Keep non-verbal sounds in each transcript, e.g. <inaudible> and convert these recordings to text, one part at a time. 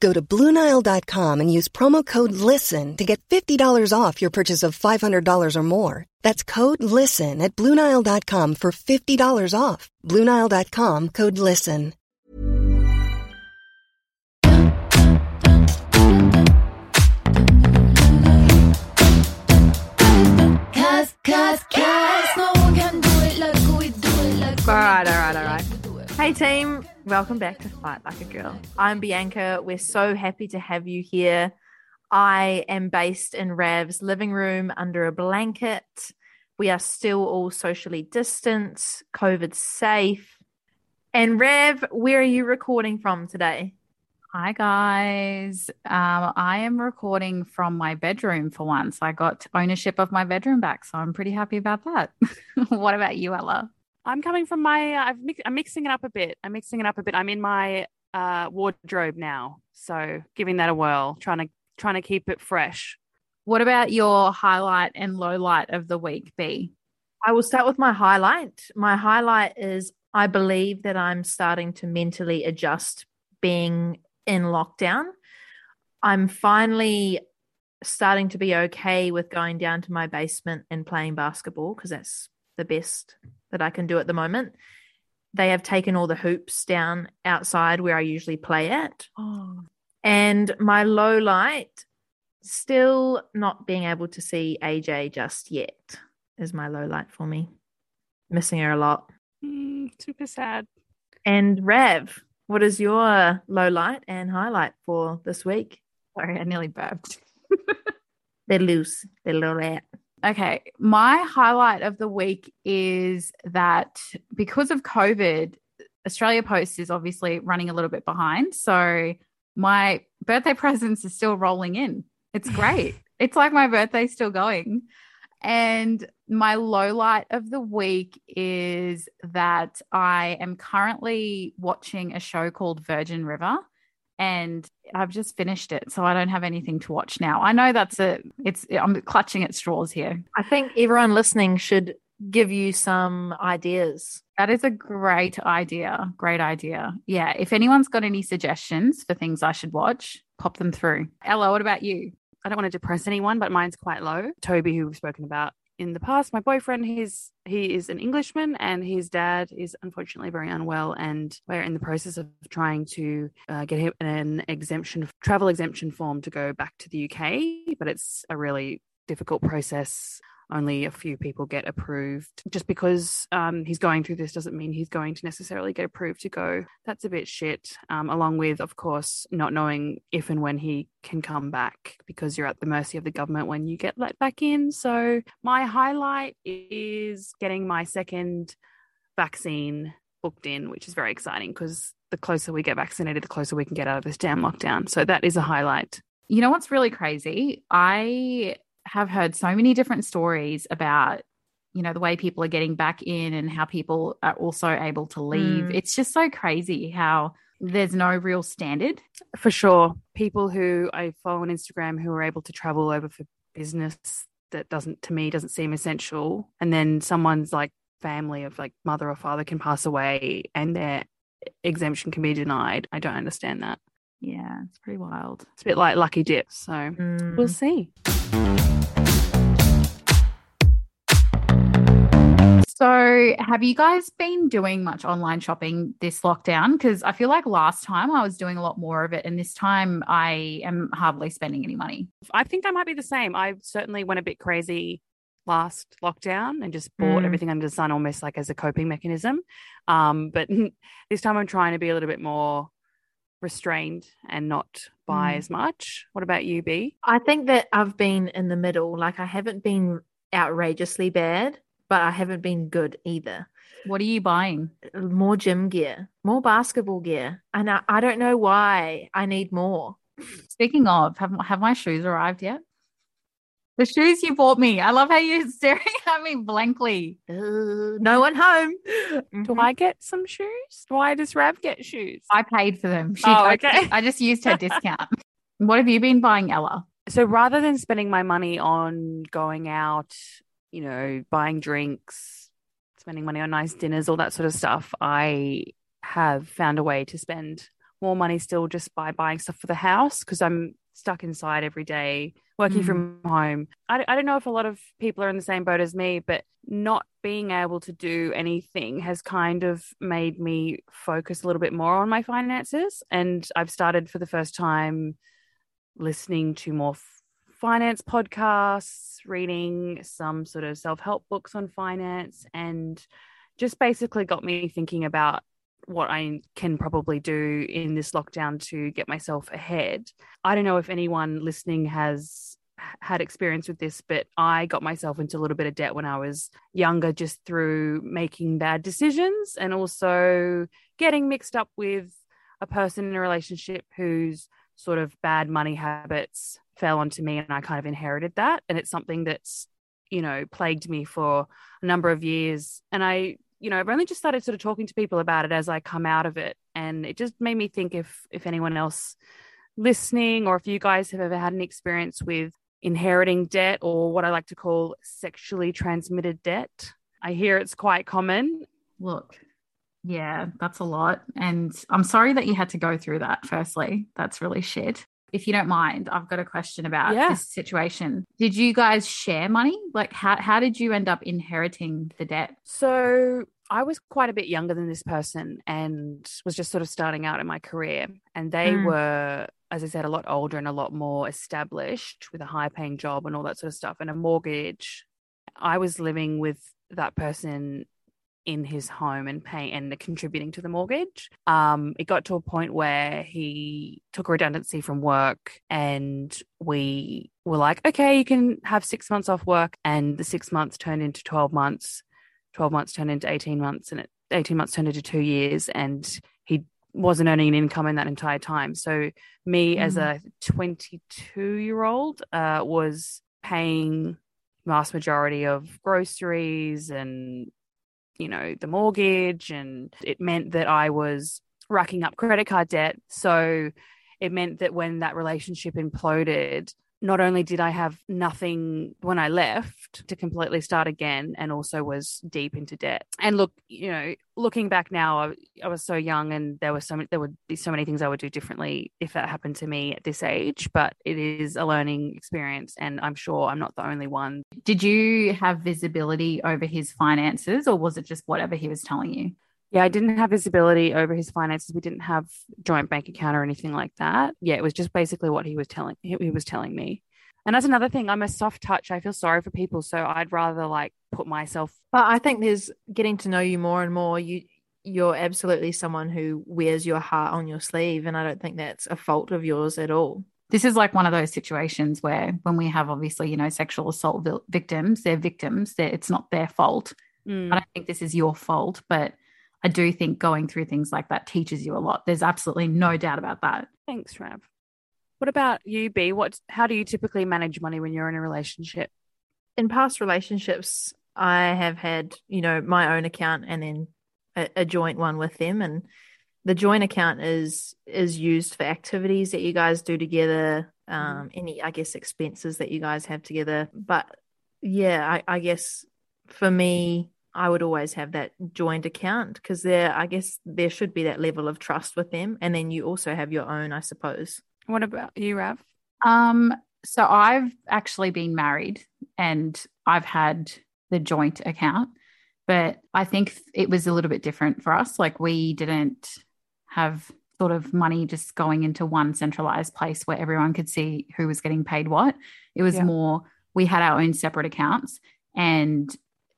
Go to BlueNile.com and use promo code LISTEN to get $50 off your purchase of $500 or more. That's code LISTEN at BlueNile.com for $50 off. BlueNile.com code LISTEN. Cause, cause, cause, no one can do it like we do it like All right, all right, all right. Hey, team. Welcome back to Fight Like a Girl. I'm Bianca. We're so happy to have you here. I am based in Rav's living room under a blanket. We are still all socially distanced, COVID safe. And Rav, where are you recording from today? Hi guys. Um, I am recording from my bedroom for once. I got ownership of my bedroom back, so I'm pretty happy about that. <laughs> what about you, Ella? I'm coming from my. Uh, I've mix, I'm mixing it up a bit. I'm mixing it up a bit. I'm in my uh, wardrobe now, so giving that a whirl, trying to trying to keep it fresh. What about your highlight and low light of the week, B? I will start with my highlight. My highlight is I believe that I'm starting to mentally adjust being in lockdown. I'm finally starting to be okay with going down to my basement and playing basketball because that's the best that I can do at the moment. They have taken all the hoops down outside where I usually play at. Oh, And my low light, still not being able to see AJ just yet, is my low light for me. Missing her a lot. Mm, super sad. And Rav, what is your low light and highlight for this week? sorry, I nearly burped. <laughs> They're loose. They're low light. Okay, my highlight of the week is that because of COVID, Australia Post is obviously running a little bit behind. So my birthday <laughs> presents are still rolling in. It's great. <laughs> it's like my birthday's still going. And my low light of the week is that I am currently watching a show called Virgin River and I've just finished it. So I don't have anything to watch now. I know that's a, it's, I'm clutching at straws here. I think everyone listening should give you some ideas. That is a great idea. Great idea. Yeah. If anyone's got any suggestions for things I should watch, pop them through. Ella, what about you? I don't want to depress anyone, but mine's quite low. Toby, who we've spoken about in the past, my boyfriend, he's he is an Englishman, and his dad is unfortunately very unwell, and we're in the process of trying to uh, get him an exemption, travel exemption form to go back to the UK, but it's a really difficult process. Only a few people get approved. Just because um, he's going through this doesn't mean he's going to necessarily get approved to go. That's a bit shit. Um, along with, of course, not knowing if and when he can come back because you're at the mercy of the government when you get let back in. So, my highlight is getting my second vaccine booked in, which is very exciting because the closer we get vaccinated, the closer we can get out of this damn lockdown. So, that is a highlight. You know what's really crazy? I have heard so many different stories about you know the way people are getting back in and how people are also able to leave Mm. it's just so crazy how there's no real standard For sure. People who I follow on Instagram who are able to travel over for business that doesn't, to me, doesn't seem essential. And then someone's like family of like mother or father can pass away and they're exemption can be denied. I don't understand that. Yeah, it's pretty wild. It's a bit like lucky dip. So Mm. we'll see. So, have you guys been doing much online shopping this lockdown? Because I feel like last time I was doing a lot more of it, and this time I am hardly spending any money. I think I might be the same. I certainly went a bit crazy last lockdown and just bought Mm. everything under the sun almost like as a coping mechanism. Um, but <laughs> this time I'm trying to be a little bit more restrained and not buy Mm. as much. What about you, B? I think that I've been in the middle. Like I haven't been outrageously bad, but I haven't been good either. What are you buying? More gym gear, more basketball gear. And I, I don't know why I need more. Speaking of, have have my shoes arrived yet? The shoes you bought me. I love how you're <laughs> staring at me blankly. Uh, no one home. Do I get some shoes? Why does Rav get shoes? I paid for them. She, Oh, I- okay. I, just used her discount. <laughs> what have you been buying, Ella? So rather than spending my money on going out, you know, buying drinks, spending money on nice dinners, all that sort of stuff, I have found a way to spend more money still just by buying stuff for the house because I'm stuck inside every day working Mm. from home. I, I don't know if a lot of people are in the same boat as me, but not being able to do anything has kind of made me focus a little bit more on my finances. And I've started for the first time listening to more finance podcasts, reading some sort of self help books on finance, and just basically got me thinking about what I can probably do in this lockdown to get myself ahead. I don't know if anyone listening has had experience with this, but I got myself into a little bit of debt when I was younger just through making bad decisions and also getting mixed up with a person in a relationship whose sort of bad money habits fell onto me and I kind of inherited that. And it's something that's you know plagued me for a number of years. And I you know I've only just started sort of talking to people about it as I come out of it. And it just made me think if if anyone else listening or if you guys have ever had an experience with inheriting debt or what I like to call sexually transmitted debt I hear it's quite common. Look, yeah, that's a lot. And I'm sorry that you had to go through that, firstly. That's really shit. If you don't mind, I've got a question about Yeah. this situation. Did you guys share money? Like, how, how did you end up inheriting the debt? So I was quite a bit younger than this person and was just sort of starting out in my career. And they Mm. were, as I said, a lot older and a lot more established with a high paying job and all that sort of stuff and a mortgage. I was living with that person in his home and paying and contributing to the mortgage. Um, it got to a point where he took a redundancy from work and we were like, okay, you can have six months off work. And the six months turned into 12 months. 12 months turned into 18 months and it, 18 months turned into two years and he wasn't earning an income in that entire time so me as a 22 year old uh, was paying vast majority of groceries and you know the mortgage and it meant that i was racking up credit card debt. So it meant that when that relationship imploded not only did I have nothing when I left to completely start again, and also was deep into debt. And look, you know, looking back now, I, I was so young, and there were so many, there would be so many things I would do differently if that happened to me at this age. But it is a learning experience, and I'm sure I'm not the only one. Did you have visibility over his finances, or was it just whatever he was telling you? Yeah, I didn't have visibility over his finances. We didn't have joint bank account or anything like that. Yeah, it was just basically what he was telling he he was telling me. And that's another thing. I'm a soft touch. I feel sorry for people, so I'd rather like put myself. But I think there's getting to know you more and more. You you're absolutely someone who wears your heart on your sleeve, and I don't think that's a fault of yours at all. This is like one of those situations where, when we have obviously, you know, sexual assault vi- victims, they're victims. They're, it's not their fault. Mm. I don't think this is your fault, but I do think going through things like that teaches you a lot. There's absolutely no doubt about that. Thanks, Rav. What about you, B? What? How do you typically manage money when you're in a relationship? In past relationships, I have had, you know, my own account and then a, a joint one with them, and the joint account is is used for activities that you guys do together, um, any I guess expenses that you guys have together. But yeah, I, I guess for me, I would always have that joint account because there, I guess, there should be that level of trust with them, and then you also have your own, I suppose. What about you, Rav? Um, so I've actually been married and I've had the joint account, but I think it was a little bit different for us. Like we didn't have sort of money just going into one centralized place where everyone could see who was getting paid what. It was Yeah. more we had our own separate accounts and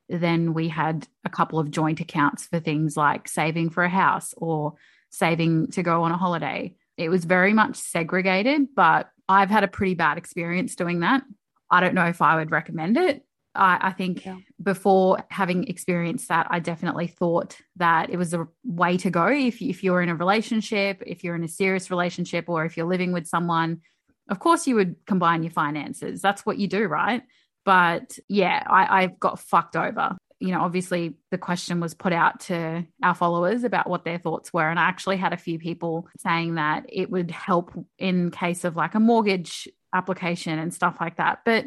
then we had a couple of joint accounts for things like saving for a house or saving to go on a holiday. It was very much segregated, but I've had a pretty bad experience doing that. I don't know if I would recommend it. I, I think Yeah. before having experienced that, I definitely thought that it was a way to go. If, if you're in a relationship, if you're in a serious relationship, or if you're living with someone, of course you would combine your finances. That's what you do, right? But yeah, I, I've got fucked over. You know, obviously the question was put out to our followers about what their thoughts were. And I actually had a few people saying that it would help in case of like a mortgage application and stuff like that. But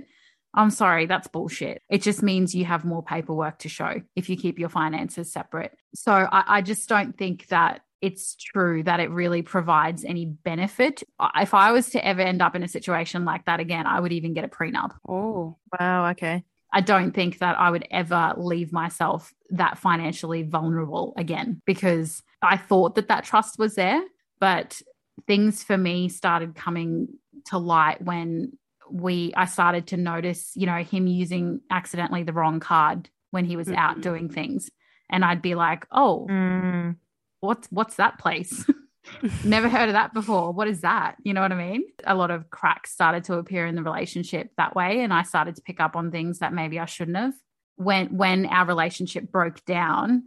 I'm sorry, that's bullshit. It just means you have more paperwork to show if you keep your finances separate. So I, I just don't think that it's true that it really provides any benefit. If I was to ever end up in a situation like that again, I would even get a prenup. Oh, Wow. Okay. I don't think that I would ever leave myself that financially vulnerable again because I thought that that trust was there. But things for me started coming to light when we I started to notice, you know, him using accidentally the wrong card when he was out Mhm. doing things. And I'd be like, oh, Mm, what's what's that place? <laughs> Never heard of that before. What is that? You know what I mean? A lot of cracks started to appear in the relationship that way and I started to pick up on things that maybe I shouldn't have. When when our relationship broke down,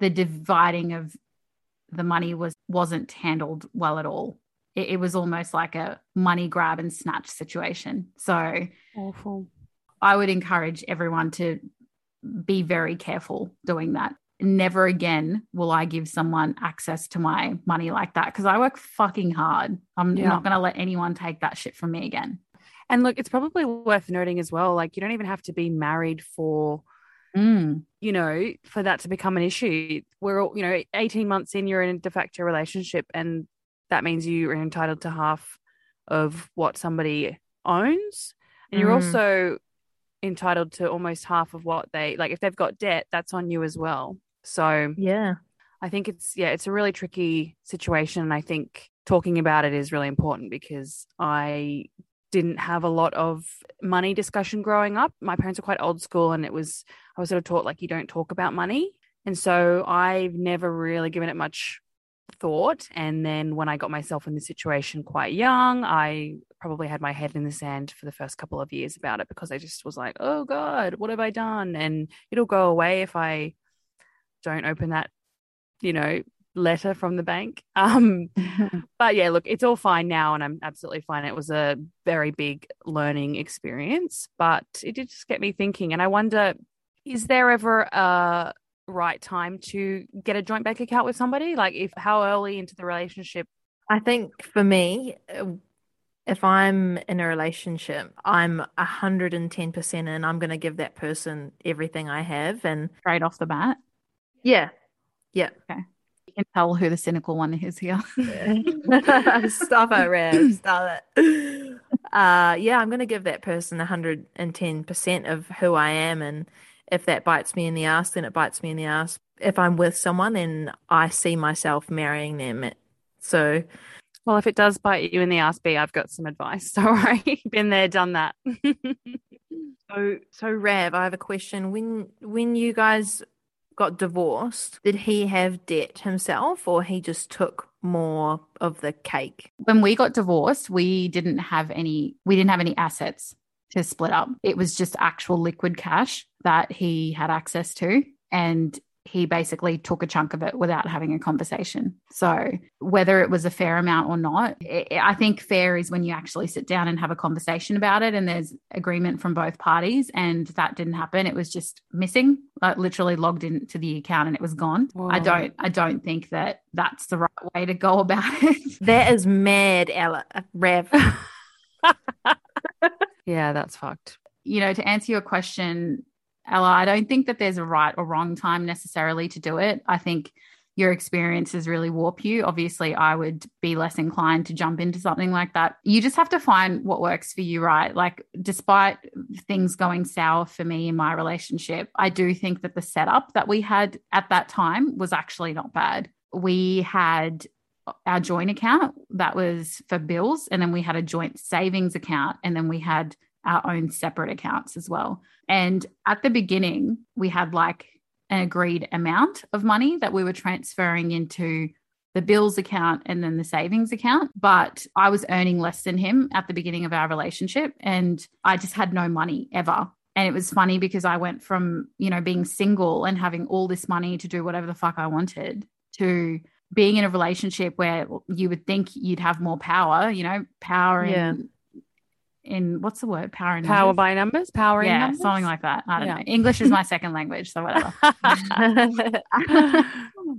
the dividing of the money was wasn't handled well at all. It, it was almost like a money grab and snatch situation. So awful. I would encourage everyone to be very careful doing that. Never again will I give someone access to my money like that because I work fucking hard. I'm Yeah. not going to let anyone take that shit from me again. And look, it's probably worth noting as well. Like, you don't even have to be married for, Mm. you know, for that to become an issue. We're all, you know, 18 months in, you're in a de facto relationship, and that means you are entitled to half of what somebody owns. And you're Mm. also entitled to almost half of what they, like, if they've got debt, that's on you as well. So, yeah. I think it's yeah, it's a really tricky situation. And I think talking about it is really important because I didn't have a lot of money discussion growing up. My parents are quite old school and it was I was sort of taught like you don't talk about money. And so I've never really given it much thought. And then when I got myself in the situation quite young, I probably had my head in the sand for the first couple of years about it because I just was like, oh God, what have I done? And it'll go away if I don't open that you know letter from the bank <laughs> um <laughs> but yeah look it's all fine now and i'm absolutely fine it was a very big learning experience but it did just get me thinking and i wonder is there ever a right time to get a joint bank account with somebody like if how early into the relationship I think for me, uh, if I'm in a relationship, I'm 110% and I'm going to give that person everything I have. And Straight off the bat. Yeah, yeah. Okay. You can tell who the cynical one is here. <laughs> Stop it, Rav. Stop it. <laughs> Uh, yeah, I'm going to give that person 110% of who I am. And if that bites me in the ass, then it bites me in the ass. If I'm with someone, then I see myself marrying them. So, well if it does bite you in the ass b i've got some advice <laughs> sorry been there done that so, so Rav, I have a question. When when you guys got divorced, did he have debt himself, or he just took more of the cake? when we got divorced, we didn't have any we didn't have any assets to split up. It was just actual liquid cash that he had access to and he basically took a chunk of it without having a conversation. So, whether it was a fair amount or not, i I think fair is when you actually sit down and have a conversation about it and there's agreement from both parties. And that didn't happen. It was just missing, like literally logged into the account and it was gone. I don't, I don't think that that's the right way to go about <laughs> it. That is mad, Ella, Rav. <laughs> <laughs> yeah that's fucked you know, to answer your question Ella, I don't think that there's a right or wrong time necessarily to do it. I think your experiences really warp you. Obviously, I would be less inclined to jump into something like that. You just have to find what works for you, right? Like, despite things going sour for me in my relationship, I do think that the setup that we had at that time was actually not bad. We had our joint account that was for bills, and then we had a joint savings account, and then we had our own separate accounts as well. And at the beginning, we had like an agreed amount of money that we were transferring into the bills account and then the savings account. But I was earning less than him at the beginning of our relationship. And I just had no money ever. And it was funny because I went from, you know, being single and having all this money to do whatever the fuck I wanted to being in a relationship where you would think you'd have more power, you know, power Yeah. in in what's the word? Power in Power numbers? by numbers, power in yeah, numbers. something like that. I don't Yeah. know. English is my second language, so whatever. <laughs> <laughs>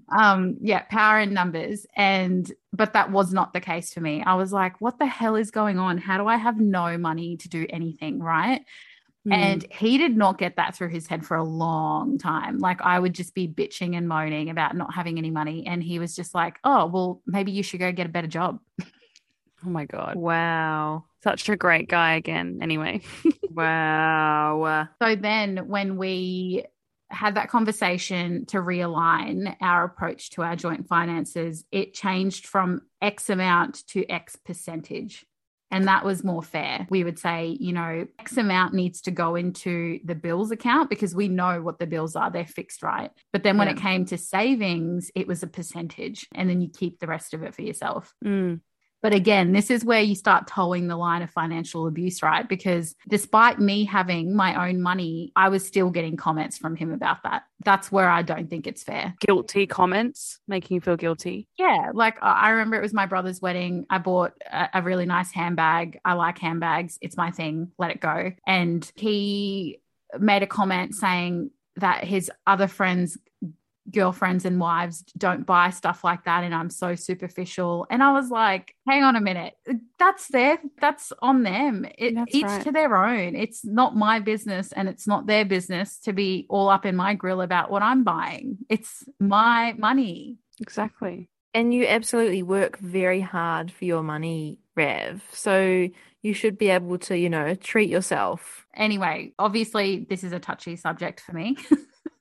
um, yeah, power in numbers. And but that was not the case for me. I was like, what the hell is going on? How do I have no money to do anything? Right. Hmm. And he did not get that through his head for a long time. Like I would just be bitching and moaning about not having any money. And he was just like, oh, well, maybe you should go get a better job. oh my god, wow. Such a great guy again. Anyway, <laughs> Wow. So then when we had that conversation to realign our approach to our joint finances, it changed from X amount to X percentage. And that was more fair. We would say, you know, X amount needs to go into the bills account because we know what the bills are. They're fixed, right? But then when Yeah. it came to savings, it was a percentage. And then you keep the rest of it for yourself. Mm. But again, this is where you start toeing the line of financial abuse, right? Because despite me having my own money, I was still getting comments from him about that. That's where I don't think it's fair. guilty comments, making you feel guilty. Yeah. Like I remember it was my brother's wedding. I bought a really nice handbag. I like handbags. It's my thing. Let it go. And he made a comment saying that his other friends girlfriends and wives don't buy stuff like that and I'm so superficial and I was like hang on a minute that's their that's on them it, That's each right. to their own it's not my business and it's not their business to be all up in my grill about what I'm buying it's my money Exactly. And you absolutely work very hard for your money, Rav. So you should be able to, you know, treat yourself. anyway obviously this is a touchy subject for me <laughs>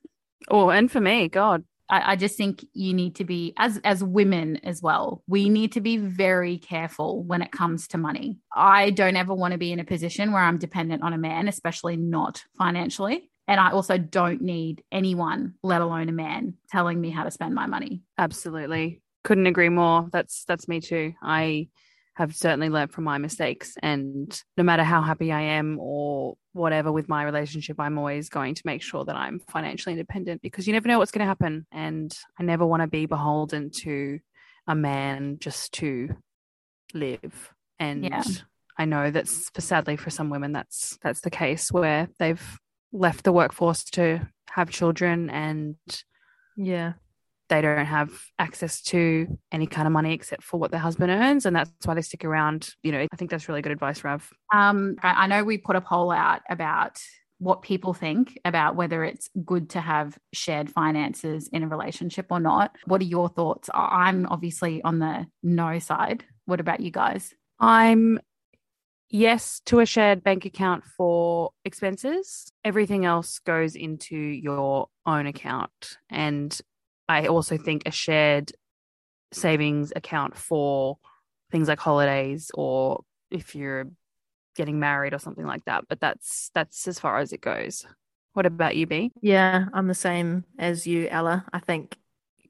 Oh, and for me, God, I, I just think you need to be as as women as well we need to be very careful when it comes to money. I don't ever want to be in a position where i'm dependent on a man especially not financially. And i also don't need anyone let alone a man telling me how to spend my money. Absolutely. Couldn't agree more. That's that's me too. I have certainly learned from my mistakes, and no matter how happy I am or whatever with my relationship, I'm always going to make sure that I'm financially independent because you never know what's going to happen, and I never want to be beholden to a man just to live. And Yeah. I know that's for sadly for some women that's that's the case where they've left the workforce to have children and Yeah. They don't have access to any kind of money except for what their husband earns and that's why they stick around you know. I think that's really good advice rav. Um, I, I know we put a poll out about what people think about whether it's good to have shared finances in a relationship or not. What are your thoughts? I'm obviously on the no side. What about you guys? I'm yes to a shared bank account for expenses. Everything else goes into your own account and i also think a shared savings account for things like holidays or if you're getting married or something like that but that's that's as far as it goes what about you b Yeah, I'm the same as you, Ella. I think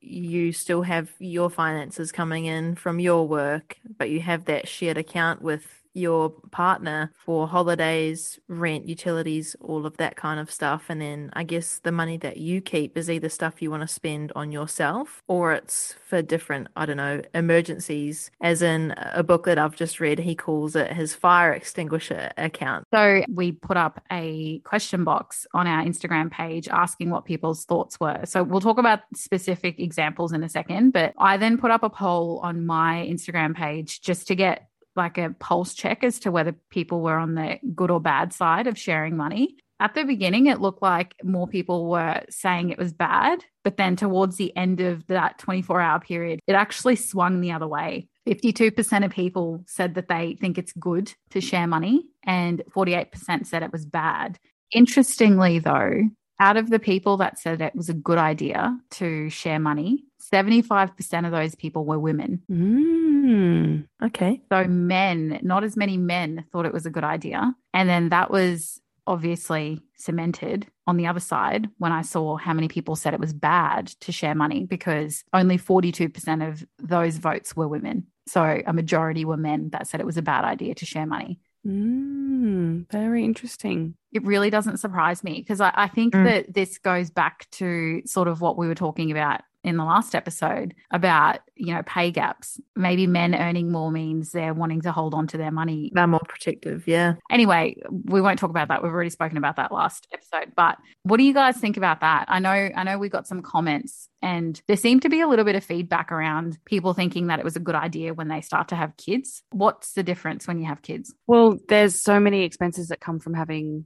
you still have your finances coming in from your work, but you have that shared account with your partner for holidays, rent, utilities, all of that kind of stuff. And then I guess the money that you keep is either stuff you want to spend on yourself or it's for different, I don't know, emergencies. As in a book that I've just read, he calls it his fire extinguisher account. so we put up a question box on our instagram page asking what people's thoughts were so we'll talk about specific examples in a second but i then put up a poll on my instagram page just to get like a pulse check as to whether people were on the good or bad side of sharing money At the beginning, it looked like more people were saying it was bad. But then towards the end of that 24 hour period, it actually swung the other way. 52% of people said that they think it's good to share money, and 48% said it was bad. Interestingly, though, out of the people that said it was a good idea to share money, 75% of those people were women. Mm. Okay. So men, not as many men thought it was a good idea. And then that was obviously cemented on the other side when I saw how many people said it was bad to share money because only 42% of those votes were women. So a majority were men that said it was a bad idea to share money. Mm. Very interesting. It really doesn't surprise me because I, I think Mm. that this goes back to sort of what we were talking about in the last episode about, you know, pay gaps. Maybe men earning more means they're wanting to hold on to their money They're more protective. Yeah. anyway, we won't talk about that. We've already spoken about that last episode. But what do you guys think about that? I know, I know we got some comments and there seemed to be a little bit of feedback around people thinking that it was a good idea when they start to have kids. What's the difference when you have kids? Well, there's so many expenses that come from having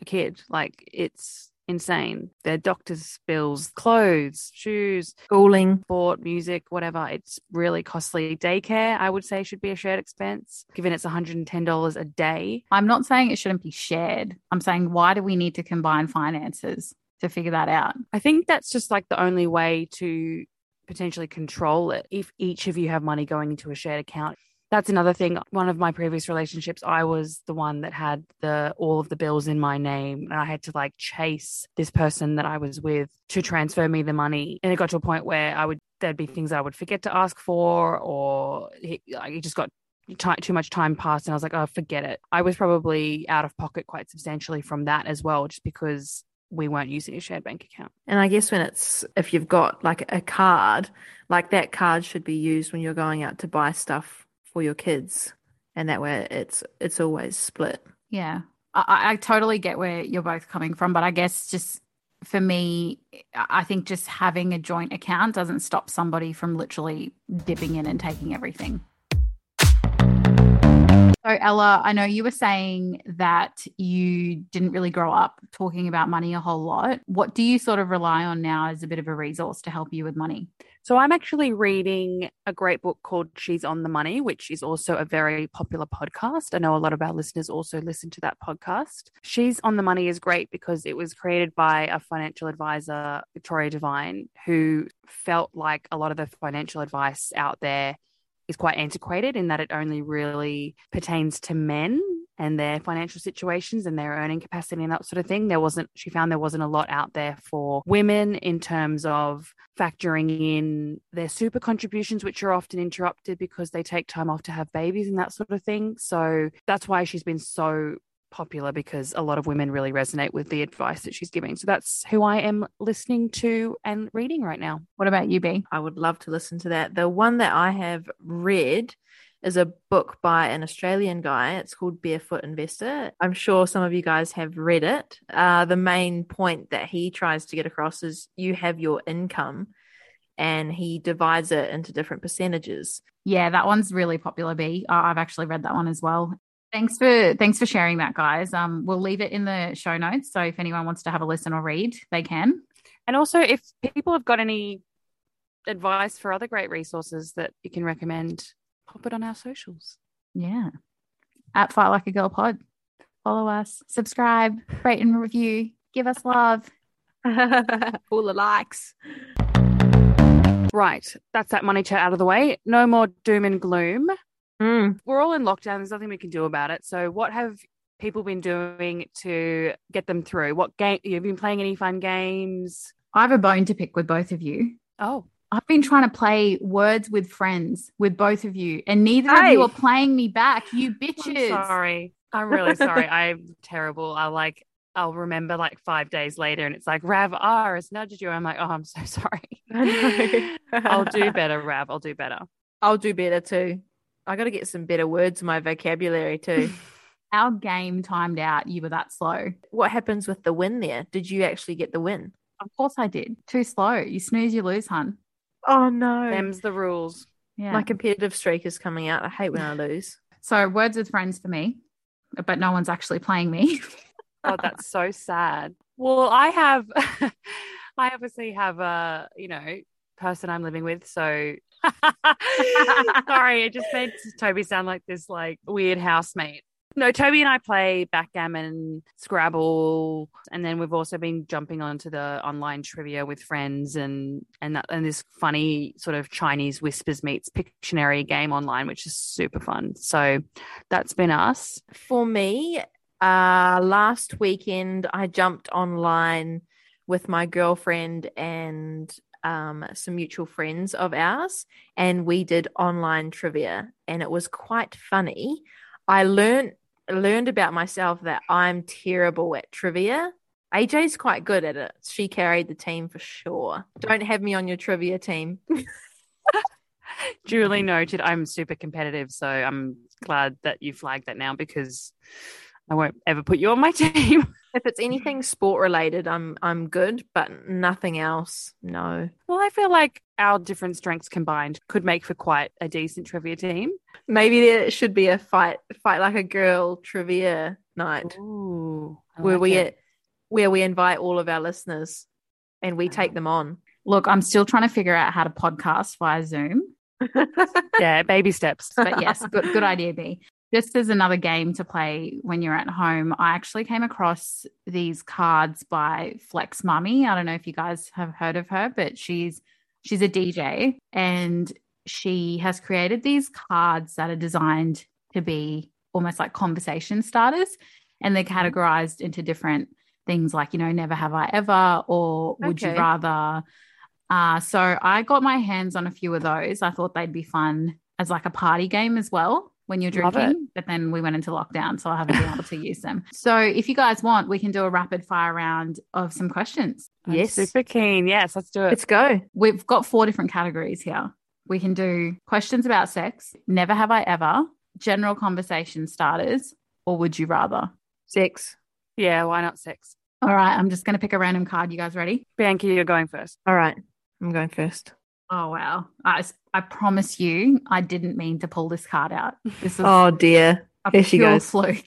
a kid. Like it's insane. Their doctor's bills, clothes, shoes, Schooling. sport, music, whatever. It's really costly. Daycare, I would say, should be a shared expense, given it's $110 a day. I'm not saying it shouldn't be shared. I'm saying why do we need to combine finances to figure that out? I think that's just like the only way to potentially control it if each of you have money going into a shared account. That's another thing. One of my previous relationships, I was the one that had the all of the bills in my name and I had to like chase this person that I was with to transfer me the money. And it got to a point where I would there'd be things I would forget to ask for or he, it just got ti too much time passed and I was like, oh, forget it. I was probably out of pocket quite substantially from that as well, just because we weren't using a shared bank account. And I guess when it's, if you've got like a card, like that card should be used when you're going out to buy stuff for your kids. And that way it's, it's always split. Yeah. I, I totally get where you're both coming from, but I guess just for me, I think just having a joint account doesn't stop somebody from literally dipping in and taking everything. So, Ella, I know you were saying that you didn't really grow up talking about money a whole lot. What do you sort of rely on now as a bit of a resource to help you with money? So I'm actually reading a great book called She's on the Money, which is also a very popular podcast. I know a lot of our listeners also listen to that podcast. She's on the Money is great because it was created by a financial advisor, Victoria Devine, who felt like a lot of the financial advice out there is quite antiquated in that it only really pertains to men and their financial situations and their earning capacity and that sort of thing. There wasn't, she found there wasn't a lot out there for women in terms of factoring in their super contributions, which are often interrupted because they take time off to have babies and that sort of thing. So that's why she's been so popular because a lot of women really resonate with the advice that she's giving. So that's who I am listening to and reading right now. What about you, B? I would love to listen to that. The one that I have read is a book by an Australian guy. It's called Barefoot Investor. I'm sure some of you guys have read it. Uh, the main point that he tries to get across is you have your income and he divides it into different percentages. Yeah, that one's really popular, B. I- I've actually read that one as well. Thanks for thanks for sharing that, guys. Um, we'll leave it in the show notes. So if anyone wants to have a listen or read, they can. And also, if people have got any advice for other great resources that you can recommend, pop it on our socials. Yeah. At Fight Like a Girl Pod. Follow us, subscribe, rate and review, give us love. <laughs> Full the likes. Right, that's that money chat out of the way. No more doom and gloom. Mm. We're all in lockdown. There's nothing we can do about it. So, what have people been doing to get them through? What game? You've been playing any fun games? I have a bone to pick with both of you. Oh, I've been trying to play words with friends with both of you, and neither of you are playing me back. You <laughs> I'm bitches. sorry. I'm really sorry. <laughs> I'm terrible. I like. I'll remember like five days later, and it's like Rav R has nudged you. I'm like, oh, I'm so <laughs> sorry. I'll do better, Rav. I'll do better. I'll do better too. I got to get some better words in my vocabulary too. <laughs> Our game timed out. You were that slow. what happens with the win there? Did you actually get the win? Of course I did. Too slow. You snooze, you lose, hun. Oh no. Them's the rules. Yeah. My competitive streak is coming out. I hate when I lose. so words with friends for me, but no one's actually playing me. <laughs> Oh, that's so sad. Well, I have, <laughs> I obviously have a, you know, person I'm living with. So <laughs> sorry, it just made Toby sound like this like weird housemate. No, Toby and I play backgammon, Scrabble, and then we've also been jumping onto the online trivia with friends and and that, and this funny sort of Chinese whispers meets Pictionary game online, which is super fun. So that's been us. For me, uh, last weekend I jumped online with my girlfriend and um, some mutual friends of ours, and we did online trivia, and it was quite funny. I learned learned about myself that I'm terrible at trivia. AJ's quite good at it. She carried the team for sure. Don't have me on your trivia team. <laughs> Duly noted. I'm super competitive, so I'm glad that you flagged that now because I won't ever put you on my <laughs> team. if it's anything sport related, I'm I'm good, but nothing else. No. well, I feel like our different strengths combined could make for quite a decent trivia team. Maybe there should be a fight fight like a girl trivia night Ooh, I where we it. where we invite all of our listeners and we take uh-huh. them on. Look, I'm still trying to figure out how to podcast via Zoom. <laughs> yeah, baby steps. But yes, good, good idea, B. Just as another game to play when you're at home, I actually came across these cards by Flex Mami. I don't know if you guys have heard of her, but she's she's a DJ and she has created these cards that are designed to be almost like conversation starters and they're categorized into different things like, you know, never have I ever or would you rather. Uh, so I got my hands on a few of those. I thought they'd be fun as like a party game as well when you're drinking. But then we went into lockdown, so I haven't been able to use them. So if you guys want, we can do a rapid fire round of some questions. I'm Yes. super keen. Yes, let's do it. Let's go. We've got four different categories here. We can do questions about sex, never have I ever, general conversation starters, or would you rather? Six. yeah, why not six? All right, I'm just going to pick a random card. You guys ready? Bianca, you're going first. All right. I'm going first. Oh, wow. I, I promise you, I didn't mean to pull this card out. This is Oh dear. a here she goes. fluke.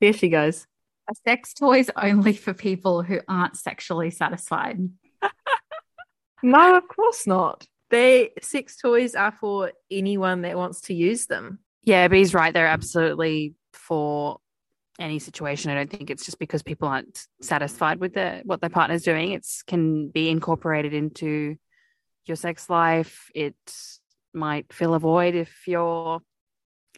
Here she goes. A sex toys only for people who aren't sexually satisfied. <laughs> No, of course not. They sex toys are for anyone that wants to use them. Yeah, B's right. They're absolutely for any situation. I don't think it's just because people aren't satisfied with the, what their partner's doing. It can be incorporated into your sex life. It might fill a void if you're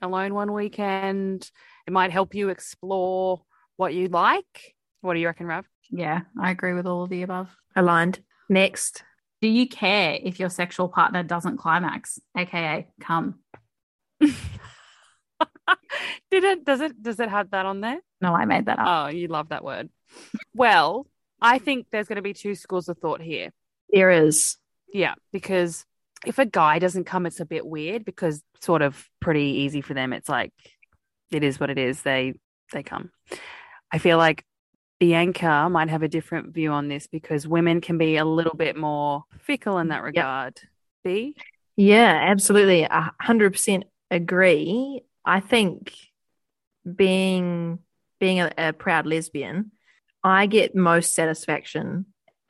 alone one weekend. It might help you explore what you like. What do you reckon, Rav? Yeah, I agree with all of the above. Aligned. Next. Do you care if your sexual partner doesn't climax, aka come? <laughs> Did it? Does it? Does it have that on there? No, I made that up. Oh, you love that word. Well, I think there's going to be two schools of thought here. There is. Yeah, because if a guy doesn't come, it's a bit weird because sort of pretty easy for them. It's like it is what it is. They they come. I feel like Bianca might have a different view on this because women can be a little bit more fickle in that regard. B? Yeah, absolutely. A hundred percent agree. I think being being a, a proud lesbian, I get most satisfaction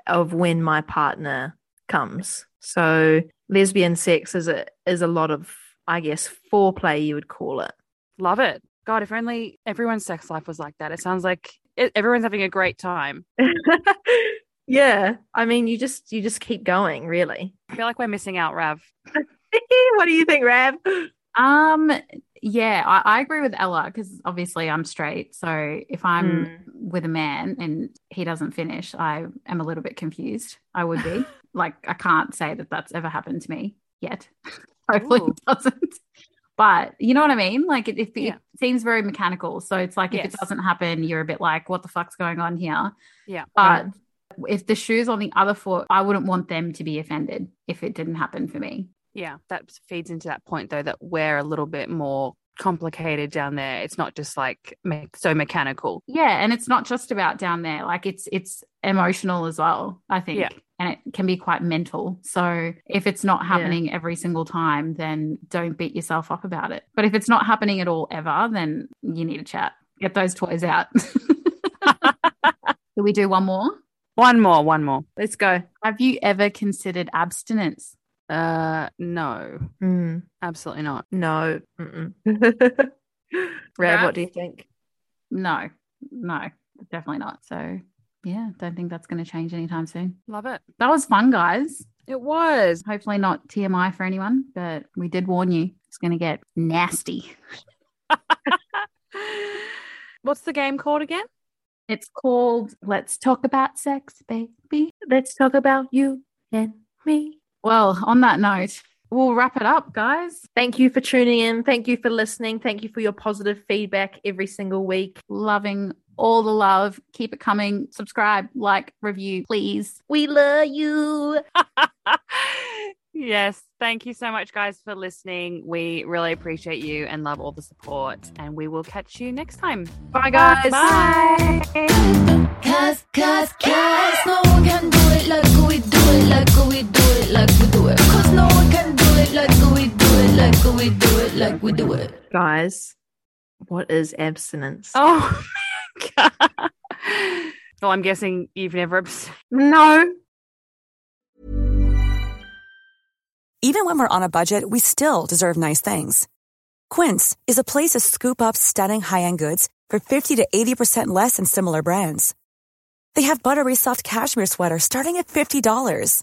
of when my partner comes. So lesbian sex is a is a lot of, I guess, foreplay you would call it. Love it. God, if only everyone's sex life was like that. It sounds like it, everyone's having a great time. <laughs> yeah. I mean you just you just keep going, really. I feel like we're missing out, Rav. <laughs> what do you think, Rav? Um, yeah, I, I agree with Ella because obviously I'm straight. So if I'm Mm. with a man and he doesn't finish, I am a little bit confused. I would be <laughs> like, I can't say that that's ever happened to me yet. <laughs> Hopefully Ooh. it doesn't. But you know what I mean? Like it, it, Yeah. it seems very mechanical. So it's like if it doesn't happen, you're a bit like, what the fuck's going on here? Yeah. But if the shoe's on the other foot, I wouldn't want them to be offended if it didn't happen for me. Yeah, that feeds into that point though that we're a little bit more complicated down there. It's not just like so mechanical. Yeah, and it's not just about down there. Like it's it's emotional as well, I think. Yeah. And it can be quite mental. So if it's not happening every single time, then don't beat yourself up about it. But if it's not happening at all ever, then you need to chat. Get those toys out. <laughs> Do we do one more? One more, one more. Let's go. Have you ever considered abstinence? Uh, no, Mm, absolutely not. no. Mm-mm. <laughs> What do you think? No, no, definitely not. So, yeah, don't think that's going to change anytime soon. Love it. That was fun, guys. It was. Hopefully, not TMI for anyone, but we did warn you it's going to get nasty. <laughs> What's the game called again? It's called Let's Talk About Sex, Baby. Let's talk about you and me. Well, on that note, we'll wrap it up, guys. Thank you for tuning in. Thank you for listening. Thank you for your positive feedback every single week. Loving all the love. Keep it coming. Subscribe, like, review, please. We love you. <laughs> yes. Thank you so much, guys, for listening. We really appreciate you and love all the support. And we will catch you next time. Bye, guys. Bye. Cause, cause, cause no one can do it like we do it, like we do it, like we do it. Cause no one can do it like we do it, like we do it, like we do it. Guys, what is abstinence? Oh, <laughs> my God. Well, I'm guessing you've never. abs- no. Even when we're on a budget, we still deserve nice things. Quince is a place to scoop up stunning high-end goods for 50 to 80% less than similar brands. They have buttery soft cashmere sweaters starting at $50,